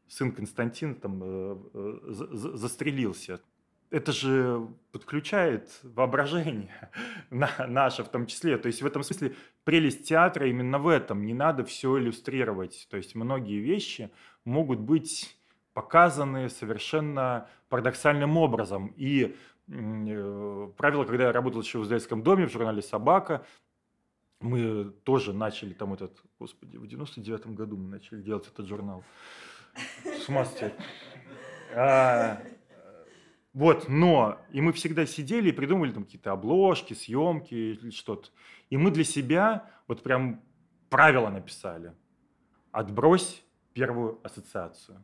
сын Константин там э, э, застрелился это же подключает воображение на, наше в том числе. То есть в этом смысле прелесть театра именно в этом. Не надо все иллюстрировать. То есть многие вещи могут быть показаны совершенно парадоксальным образом. И правило, когда я работал еще в издательском доме, в журнале «Собака», мы тоже начали там этот, господи, в 99-м году мы начали делать этот журнал. С ума а, вот, но, и мы всегда сидели и придумывали там какие-то обложки, съемки или что-то. И мы для себя вот прям правила написали. Отбрось первую ассоциацию.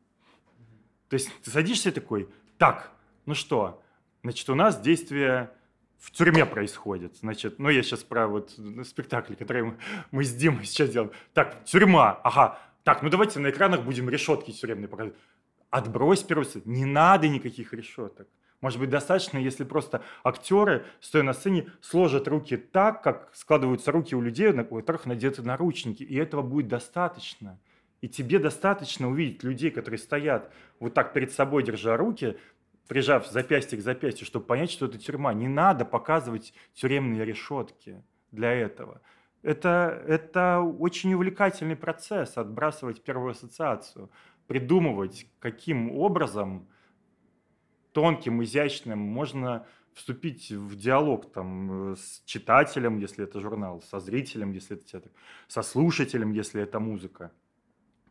То есть ты садишься такой, так, ну что, значит, у нас действие в тюрьме происходит. Значит, ну я сейчас про вот спектакль, который мы, мы с Димой сейчас делаем. Так, тюрьма, ага. Так, ну давайте на экранах будем решетки тюремные показывать. Отбрось первую Не надо никаких решеток. Может быть, достаточно, если просто актеры, стоя на сцене, сложат руки так, как складываются руки у людей, на которых надеты наручники. И этого будет достаточно. И тебе достаточно увидеть людей, которые стоят вот так перед собой, держа руки, прижав запястье к запястью, чтобы понять, что это тюрьма. Не надо показывать тюремные решетки для этого. Это, это очень увлекательный процесс, отбрасывать первую ассоциацию, придумывать, каким образом тонким, изящным, можно вступить в диалог там, э, с читателем, если это журнал, со зрителем, если это театр, со слушателем, если это музыка.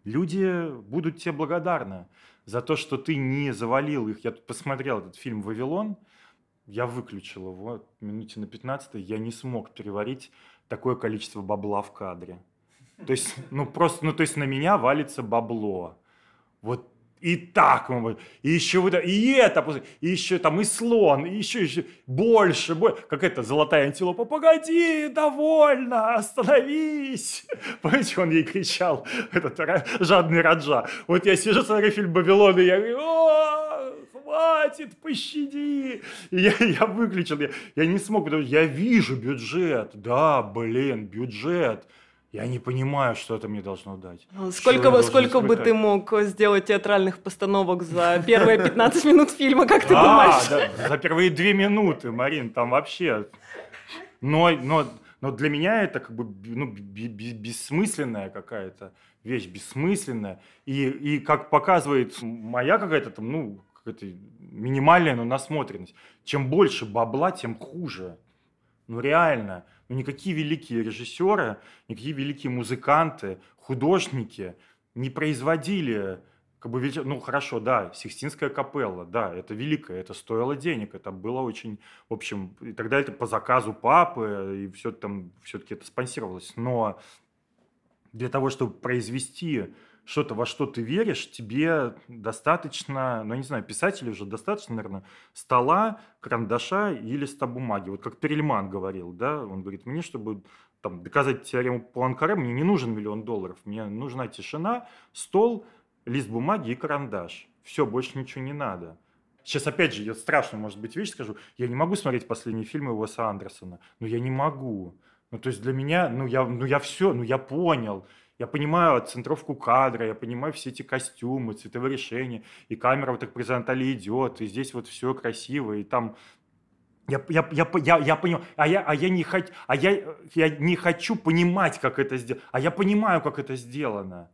Люди будут тебе благодарны за то, что ты не завалил их. Я тут посмотрел этот фильм «Вавилон», я выключил его минуте на 15 я не смог переварить такое количество бабла в кадре. То есть, ну просто, ну то есть на меня валится бабло. Вот и так, и еще вот и это, и еще там и слон, и еще, еще больше, больше. Какая-то золотая антилопа, погоди, довольно, остановись. Помните, он ей кричал, этот жадный Раджа. Вот я сижу, смотрю фильм «Вавилон», и я говорю, хватит, пощади. И я, я выключил, я, я не смог, потому что я вижу бюджет. Да, блин, бюджет. Я не понимаю, что это мне должно дать. Ну, сколько, бы, сколько бы ты мог сделать театральных постановок за первые 15 минут фильма, как ты думаешь? Да, за первые две минуты, Марин, там вообще... Но, но, но для меня это как бы ну, бессмысленная какая-то вещь, бессмысленная. И, и как показывает моя какая-то там, ну, какая-то минимальная, но насмотренность. Чем больше бабла, тем хуже. Ну реально. Ну, никакие великие режиссеры, никакие великие музыканты, художники не производили как бы, ну хорошо, да, Сикстинская капелла, да, это великое, это стоило денег, это было очень, в общем, и тогда это по заказу папы, и все там, все-таки это спонсировалось, но для того, чтобы произвести что-то, во что ты веришь, тебе достаточно, ну, не знаю, писателю уже достаточно, наверное, стола, карандаша и листа бумаги. Вот как Перельман говорил, да, он говорит, мне, чтобы там, доказать теорему Пуанкаре, мне не нужен миллион долларов, мне нужна тишина, стол, лист бумаги и карандаш. Все, больше ничего не надо. Сейчас, опять же, я страшно, может быть, вещь скажу. Я не могу смотреть последние фильмы Уэса Андерсона. Но я не могу. Ну, то есть для меня, ну, я, ну, я все, ну, я понял. Я понимаю центровку кадра, я понимаю все эти костюмы, цветовые решения, и камера вот так горизонтали идет, и здесь вот все красиво, и там я, я, я, я, я понимаю, а я, а я, не, хот, а я, я не хочу понимать, как это сделано, а я понимаю, как это сделано.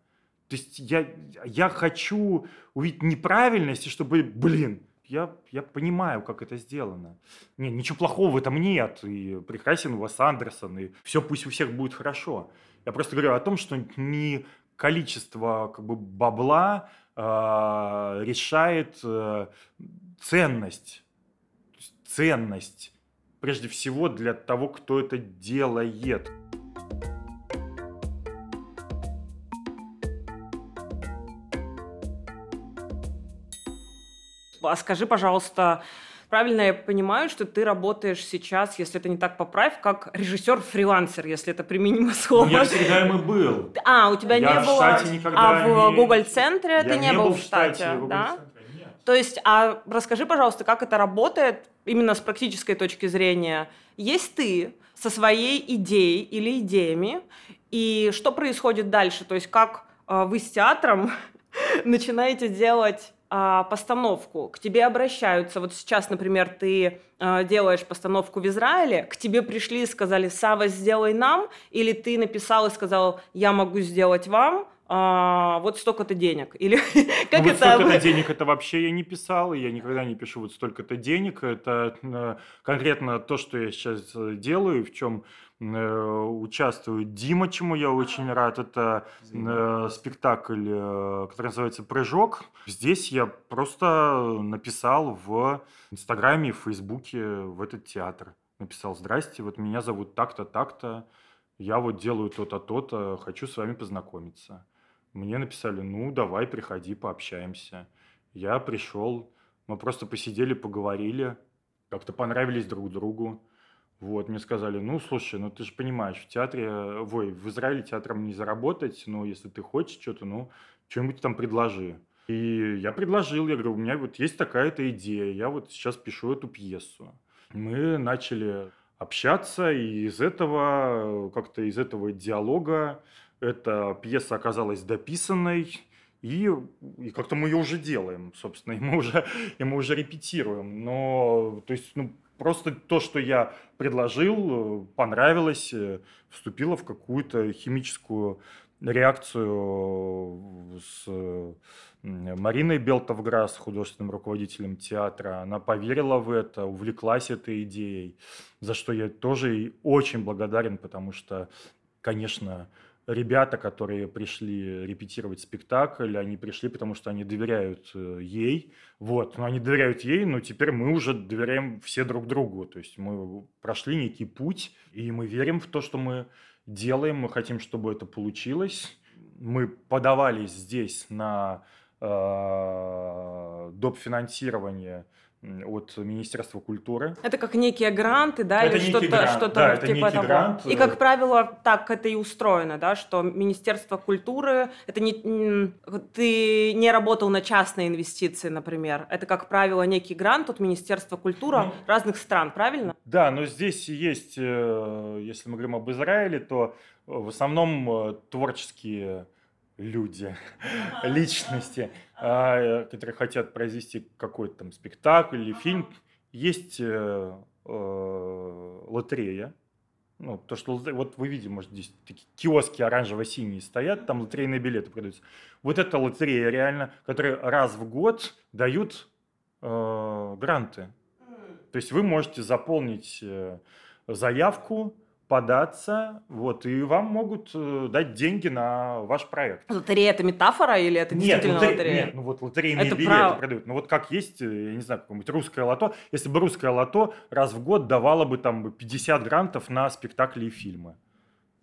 То есть я, я хочу увидеть неправильность, и чтобы, блин, я, я понимаю, как это сделано. Не, ничего плохого в этом нет. И прекрасен у вас Андерсон, и все пусть у всех будет хорошо. Я просто говорю о том, что не количество как бы, бабла э, решает э, ценность. Ценность. Прежде всего для того, кто это делает. А скажи, пожалуйста, правильно я понимаю, что ты работаешь сейчас, если это не так, поправь, как режиссер-фрилансер, если это применимо слово. Ну, я всегда им и был. А, у тебя я не в было... штате никогда а в не... Google-центре ты не, не был в штате, штате да? Нет. То есть, а расскажи, пожалуйста, как это работает именно с практической точки зрения. Есть ты со своей идеей или идеями, и что происходит дальше? То есть, как э, вы с театром начинаете делать а, постановку, к тебе обращаются. Вот сейчас, например, ты а, делаешь постановку в Израиле, к тебе пришли и сказали, Сава, сделай нам, или ты написал и сказал, я могу сделать вам, а, вот столько-то денег. Или как ну, это? Вот столько-то денег это вообще я не писал, и я никогда не пишу вот столько-то денег. Это э, конкретно то, что я сейчас э, делаю, в чем участвует Дима, чему я очень рад. Это э, спектакль, э, который называется «Прыжок». Здесь я просто написал в Инстаграме, в Фейсбуке в этот театр. Написал «Здрасте, вот меня зовут так-то, так-то, я вот делаю то-то, то-то, хочу с вами познакомиться». Мне написали «Ну, давай, приходи, пообщаемся». Я пришел, мы просто посидели, поговорили, как-то понравились друг другу. Вот, мне сказали, ну, слушай, ну, ты же понимаешь, в театре, ой, в Израиле театром не заработать, но если ты хочешь что-то, ну, что-нибудь там предложи. И я предложил, я говорю, у меня вот есть такая-то идея, я вот сейчас пишу эту пьесу. Мы начали общаться, и из этого, как-то из этого диалога эта пьеса оказалась дописанной, и, и как-то мы ее уже делаем, собственно, и мы уже, и мы уже репетируем. Но, то есть, ну, Просто то, что я предложил, понравилось, э, вступило в какую-то химическую реакцию с Мариной Белтовграс, художественным руководителем театра. Она поверила в это, увлеклась этой идеей, за что я тоже очень благодарен, потому что, конечно, ребята, которые пришли репетировать спектакль, они пришли, потому что они доверяют э, ей. Вот, но они доверяют ей, но теперь мы уже доверяем все друг другу. То есть мы прошли некий путь, и мы верим в то, что мы делаем, мы хотим, чтобы это получилось. Мы подавались здесь на э, доп. финансирование от Министерства культуры. Это как некие гранты, да, это или что-то, грант, что-то да, это типа некий того. грант. И, как правило, так это и устроено, да, что Министерство культуры, это не, ты не работал на частные инвестиции, например. Это, как правило, некий грант от Министерства культуры ну, разных стран, правильно? Да, но здесь есть, э, если мы говорим об Израиле, то в основном э, творческие люди, личности, а, которые хотят произвести какой-то там спектакль или фильм. Есть э, э, лотерея, ну, то, что вот вы видите, может, здесь такие киоски оранжево-синие стоят, там лотерейные билеты продаются. Вот это лотерея реально, которые раз в год дают э, гранты. То есть вы можете заполнить э, заявку, податься, вот, и вам могут э, дать деньги на ваш проект. Лотерея – это метафора или это действительно нет, лотере... лотерея? Нет, ну вот лотерейные это билеты прав... продают. Ну вот как есть, э, я не знаю, какое-нибудь русское лото. Если бы русское лото раз в год давало бы там 50 грантов на спектакли и фильмы.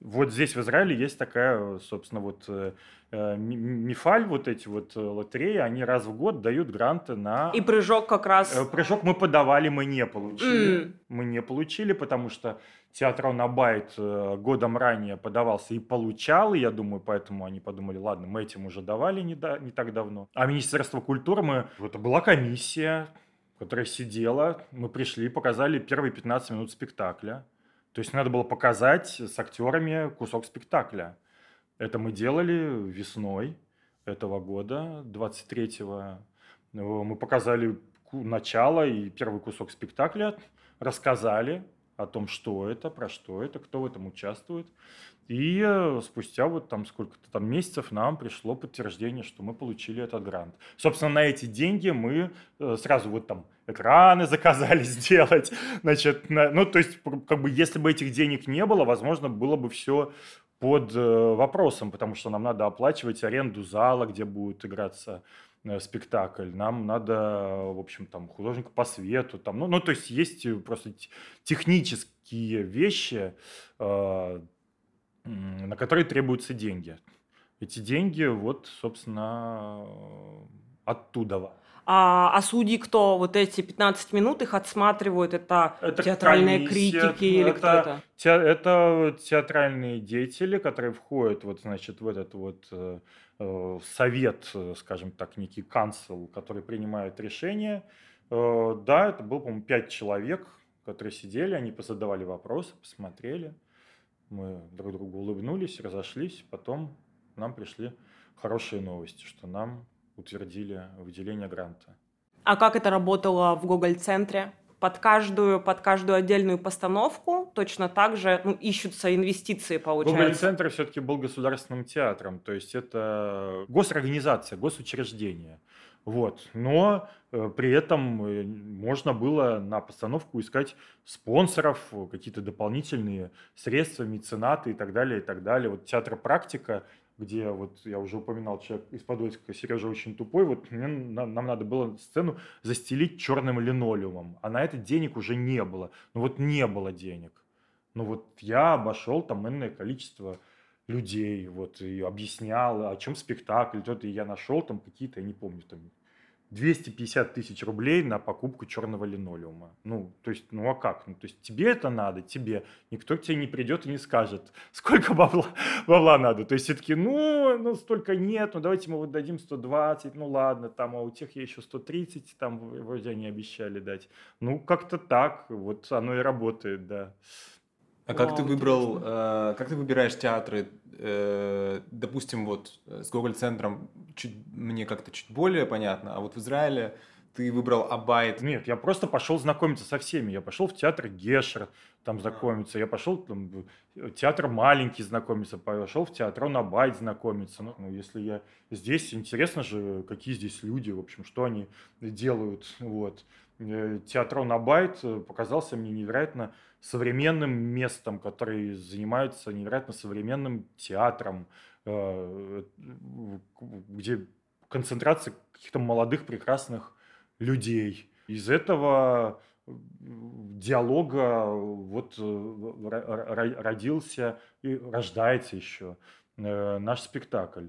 Вот здесь в Израиле есть такая, собственно, вот э, э Мифаль, вот эти вот лотереи, они раз в год дают гранты на... И прыжок как раз... Прыжок мы подавали, мы не получили. Mm. Мы не получили, потому что театр Онабайт э, годом ранее подавался и получал, и я думаю, поэтому они подумали, ладно, мы этим уже давали не, да, не так давно. А Министерство культуры, мы, это была комиссия, которая сидела, мы пришли, показали первые 15 минут спектакля. То есть надо было показать с актерами кусок спектакля. Это мы делали весной этого года, 23-го. Мы показали начало и первый кусок спектакля, рассказали, о том, что это, про что это, кто в этом участвует. И э, спустя вот там сколько-то там месяцев нам пришло подтверждение, что мы получили этот грант. Собственно, на эти деньги мы э, сразу вот там экраны заказали сделать. Значит, на, ну, то есть, как бы, если бы этих денег не было, возможно, было бы все под э, вопросом, потому что нам надо оплачивать аренду зала, где будет играться спектакль, нам надо, в общем, там, художника по свету, там, ну, ну, то есть есть просто технические вещи, э, на которые требуются деньги. Эти деньги, вот, собственно, оттуда. А, а судьи кто? Вот эти 15 минут их отсматривают? Это, это театральные комиссия, критики или это, кто это? Те, это театральные деятели, которые входят вот, значит, в этот вот э, Э, совет, э, скажем так, некий канцел, который принимает решения. Э, да, это было, по-моему, пять человек, которые сидели, они позадавали вопросы, посмотрели. Мы друг другу улыбнулись, разошлись. Потом нам пришли хорошие новости, что нам утвердили выделение гранта. А как это работало в Гоголь-центре? Под каждую, под каждую отдельную постановку точно так же ну, ищутся инвестиции, получается. Гоголь-центр все-таки был государственным театром, то есть это госорганизация, госучреждение. Вот. Но э, при этом э, можно было на постановку искать спонсоров, какие-то дополнительные средства, меценаты и так далее, и так далее. Вот театр «Практика» где вот я уже упоминал человек из Подольска, Сережа очень тупой, вот мне, нам, нам надо было сцену застелить черным линолеумом, а на это денег уже не было. Ну вот не было денег. Ну вот я обошел там энное количество людей, вот, и объяснял, о чем спектакль, тот, и я нашел там какие-то, я не помню, там 250 тысяч рублей на покупку черного линолеума. Ну, то есть, ну а как? Ну, то есть тебе это надо, тебе. Никто к тебе не придет и не скажет, сколько бабла, бабла надо. То есть все таки ну, ну, столько нет, ну давайте мы вот дадим 120, ну ладно, там, а у тех я еще 130, там вроде они обещали дать. Ну, как-то так, вот оно и работает, да. А как Вау, ты выбрал, э, как ты выбираешь театры? Э, допустим, вот э, с Гоголь-центром чуть, мне как-то чуть более понятно, а вот в Израиле ты выбрал Абайт. Нет, я просто пошел знакомиться со всеми. Я пошел в театр Гешер там знакомиться. Я пошел там, в театр маленький знакомиться, пошел в театр Абайт знакомиться. Ну, ну, если я здесь, интересно же, какие здесь люди, в общем, что они делают. Вот. Э, театр Абайт показался мне невероятно современным местом, который занимается невероятно современным театром, э, где концентрация каких-то молодых прекрасных людей. Из этого диалога вот э, родился и рождается еще э, наш спектакль.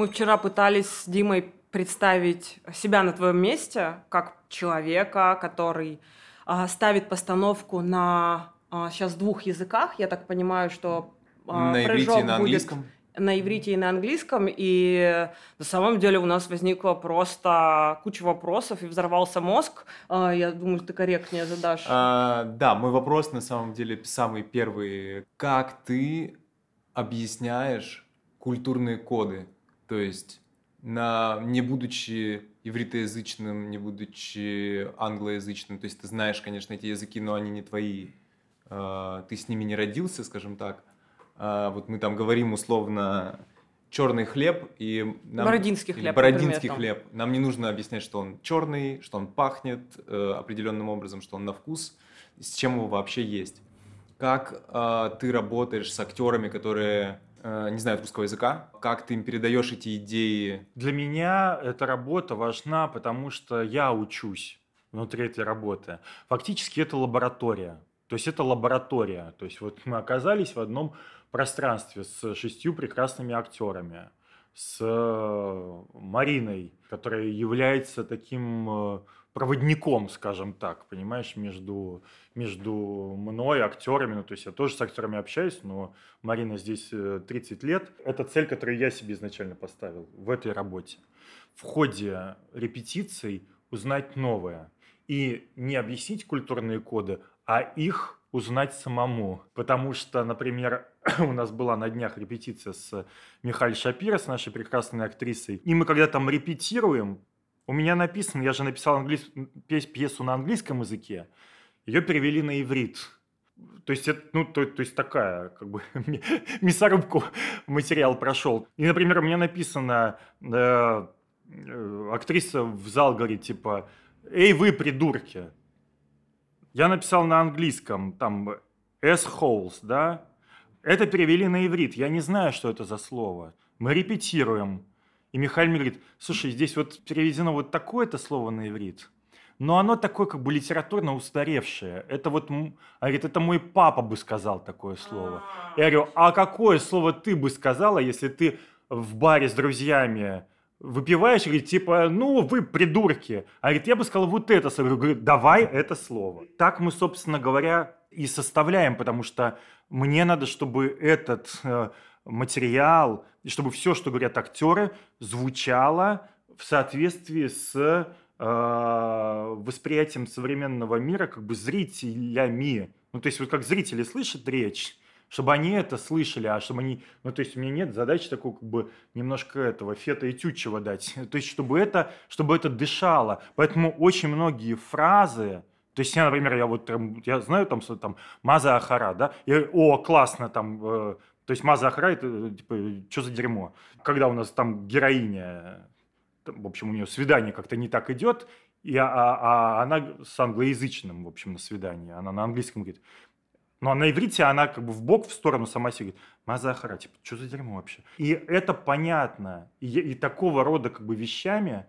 Мы вчера пытались с Димой представить себя на твоем месте как человека, который а, ставит постановку на а, сейчас двух языках. Я так понимаю, что а, на иврите и на английском. Будет на иврите и на английском, и на самом деле у нас возникла просто куча вопросов, и взорвался мозг. А, я думаю, ты корректнее задашь. А, да, мой вопрос на самом деле самый первый. Как ты объясняешь культурные коды? То есть, на, не будучи ивритоязычным, не будучи англоязычным, то есть ты знаешь, конечно, эти языки, но они не твои, а, ты с ними не родился, скажем так, а, вот мы там говорим условно черный хлеб и нам, бородинский хлеб, бородинский например, хлеб. Нам не нужно объяснять, что он черный, что он пахнет э, определенным образом, что он на вкус, с чем его вообще есть. Как э, ты работаешь с актерами, которые не знают русского языка? Как ты им передаешь эти идеи? Для меня эта работа важна, потому что я учусь внутри этой работы. Фактически это лаборатория. То есть это лаборатория. То есть вот мы оказались в одном пространстве с шестью прекрасными актерами, с э, Мариной, которая является таким э, проводником, скажем так, понимаешь, между, между мной, актерами, ну, то есть я тоже с актерами общаюсь, но Марина здесь 30 э, лет. Это цель, которую я себе изначально поставил в этой работе. В ходе репетиций узнать новое. И не объяснить культурные коды, а их узнать самому. Потому что, например, у нас была на днях репетиция с Михаилом Шапира, с нашей прекрасной актрисой. И мы когда там репетируем, у меня написано, я же написал английс... пьесу на английском языке, ее перевели на иврит. То есть, это, ну, то, то есть такая, как бы, мясорубку материал прошел. И, например, у меня написано, э, э, актриса в зал говорит, типа, «Эй, вы, придурки!» Я написал на английском, там, S-holes, да? Это перевели на иврит. Я не знаю, что это за слово. Мы репетируем. И Михаил мне говорит, слушай, здесь вот переведено вот такое-то слово на иврит, но оно такое как бы литературно устаревшее. Это вот, а говорит, это мой папа бы сказал такое слово. Я говорю, а какое слово ты бы сказала, если ты в баре с друзьями выпиваешь, говорит, типа, ну, вы придурки. А говорит, я бы сказал вот это слово. Говорю, давай это слово. Так мы, собственно говоря, и составляем, потому что мне надо, чтобы этот э, материал, чтобы все, что говорят актеры, звучало в соответствии с э, восприятием современного мира как бы зрителями. Ну, то есть вот как зрители слышат речь, чтобы они это слышали, а чтобы они... Ну, то есть у меня нет задачи такого как бы немножко этого фета и тютчего дать. То есть чтобы это, чтобы это дышало. Поэтому очень многие фразы, то есть я, например, я вот я знаю там, что там Маза Ахара, да, и, о, классно там, э, то есть Маза Ахара, это э, типа, что за дерьмо? Когда у нас там героиня, в общем, у нее свидание как-то не так идет, и, а, а она с англоязычным, в общем, на свидании, она на английском говорит, но на иврите она как бы в бок, в сторону сама себе говорит, Мазахара, типа, что за дерьмо вообще? И это понятно. И, и такого рода как бы вещами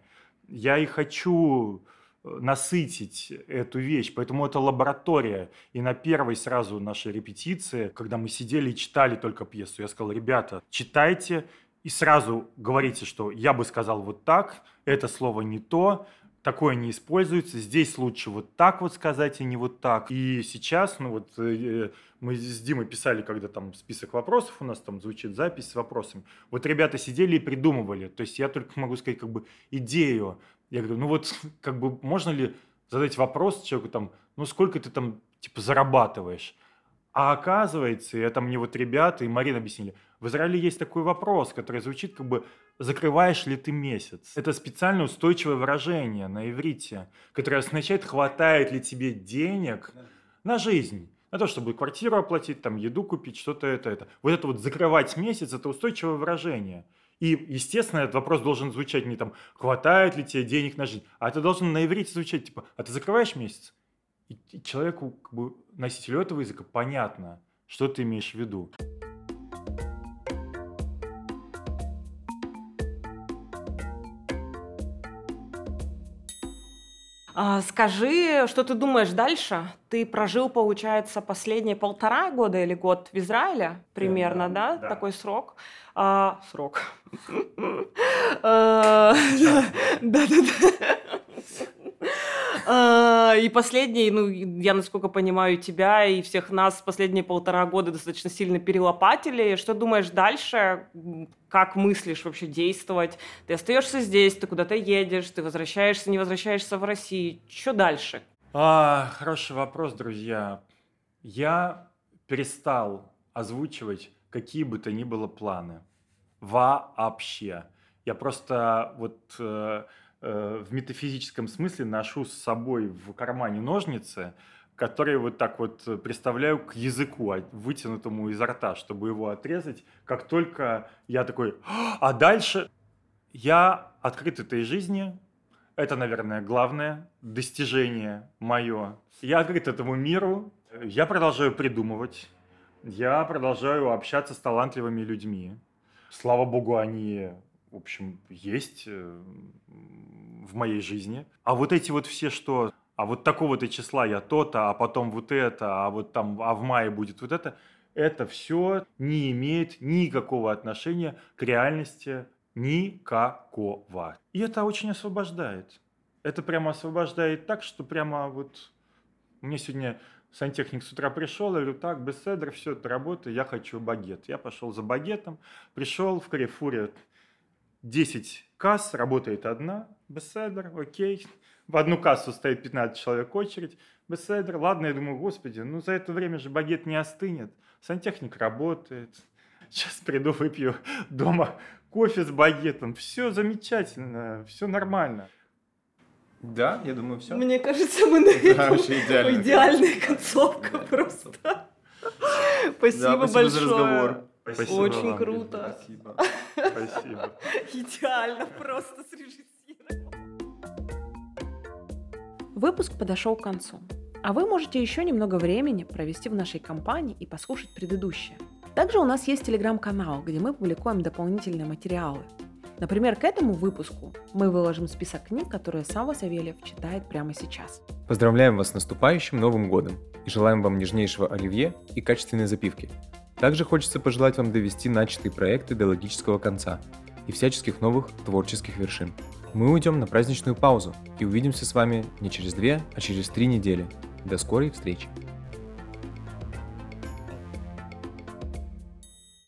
я и хочу насытить эту вещь. Поэтому это лаборатория. И на первой сразу нашей репетиции, когда мы сидели и читали только пьесу, я сказал, ребята, читайте и сразу говорите, что я бы сказал вот так, это слово не то, такое не используется. Здесь лучше вот так вот сказать, а не вот так. И сейчас, ну вот э, мы с Димой писали, когда там список вопросов у нас там звучит запись с вопросами. Вот ребята сидели и придумывали. То есть я только могу сказать как бы идею. Я говорю, ну вот как бы можно ли задать вопрос человеку там, ну сколько ты там типа зарабатываешь? А оказывается, и это мне вот ребята и Марина объяснили, в Израиле есть такой вопрос, который звучит как бы «закрываешь ли ты месяц?». Это специально устойчивое выражение на иврите, которое означает «хватает ли тебе денег на жизнь?». На то, чтобы квартиру оплатить, там, еду купить, что-то это, это. Вот это вот «закрывать месяц» – это устойчивое выражение. И, естественно, этот вопрос должен звучать не там «хватает ли тебе денег на жизнь?», а это должен на иврите звучать типа «а ты закрываешь месяц?». И человеку, как бы, носителю этого языка понятно, что ты имеешь в виду. А, скажи, что ты думаешь дальше? Ты прожил, получается, последние полтора года или год в Израиле примерно, да? да? да. Такой срок. А, срок. Э, Да-да-да. А, и последний, ну, я, насколько понимаю, тебя и всех нас последние полтора года достаточно сильно перелопатили. Что думаешь дальше? Как мыслишь вообще действовать? Ты остаешься здесь, ты куда-то едешь, ты возвращаешься, не возвращаешься в Россию. Что дальше? А, хороший вопрос, друзья. Я перестал озвучивать какие бы то ни было планы. Вообще. Я просто вот э, в метафизическом смысле ношу с собой в кармане ножницы, которые вот так вот представляю к языку, а, вытянутому изо рта, чтобы его отрезать, как только я такой... А дальше я открыт этой жизни, это, наверное, главное достижение мое. Я открыт этому миру, я продолжаю придумывать, я продолжаю общаться с талантливыми людьми. Слава богу, они, в общем, есть э, в моей жизни. А вот эти вот все, что а вот такого-то числа я то-то, а потом вот это, а вот там, а в мае будет вот это, это все не имеет никакого отношения к реальности никакого. И это очень освобождает. Это прямо освобождает так, что прямо вот мне сегодня сантехник с утра пришел, я говорю, так, беседер, все, это работает, я хочу багет. Я пошел за багетом, пришел в Карифуре 10 касс, работает одна, беседер, окей. В одну кассу стоит 15 человек очередь, беседер. Ладно, я думаю, господи, ну за это время же багет не остынет. Сантехник работает. Сейчас приду, выпью дома кофе с багетом. Все замечательно, все нормально. Да, я думаю, все. Мне кажется, мы на этом идеальная, идеальная концовка просто. Спасибо, большое. за разговор. Спасибо Очень вам. круто. Спасибо. Спасибо. Идеально просто срежиссировал. Выпуск подошел к концу. А вы можете еще немного времени провести в нашей компании и послушать предыдущее. Также у нас есть телеграм-канал, где мы публикуем дополнительные материалы. Например, к этому выпуску мы выложим список книг, которые Сава Савельев читает прямо сейчас. Поздравляем вас с наступающим Новым годом и желаем вам нежнейшего оливье и качественной запивки. Также хочется пожелать вам довести начатые проекты до логического конца и всяческих новых творческих вершин. Мы уйдем на праздничную паузу и увидимся с вами не через две, а через три недели. До скорой встречи!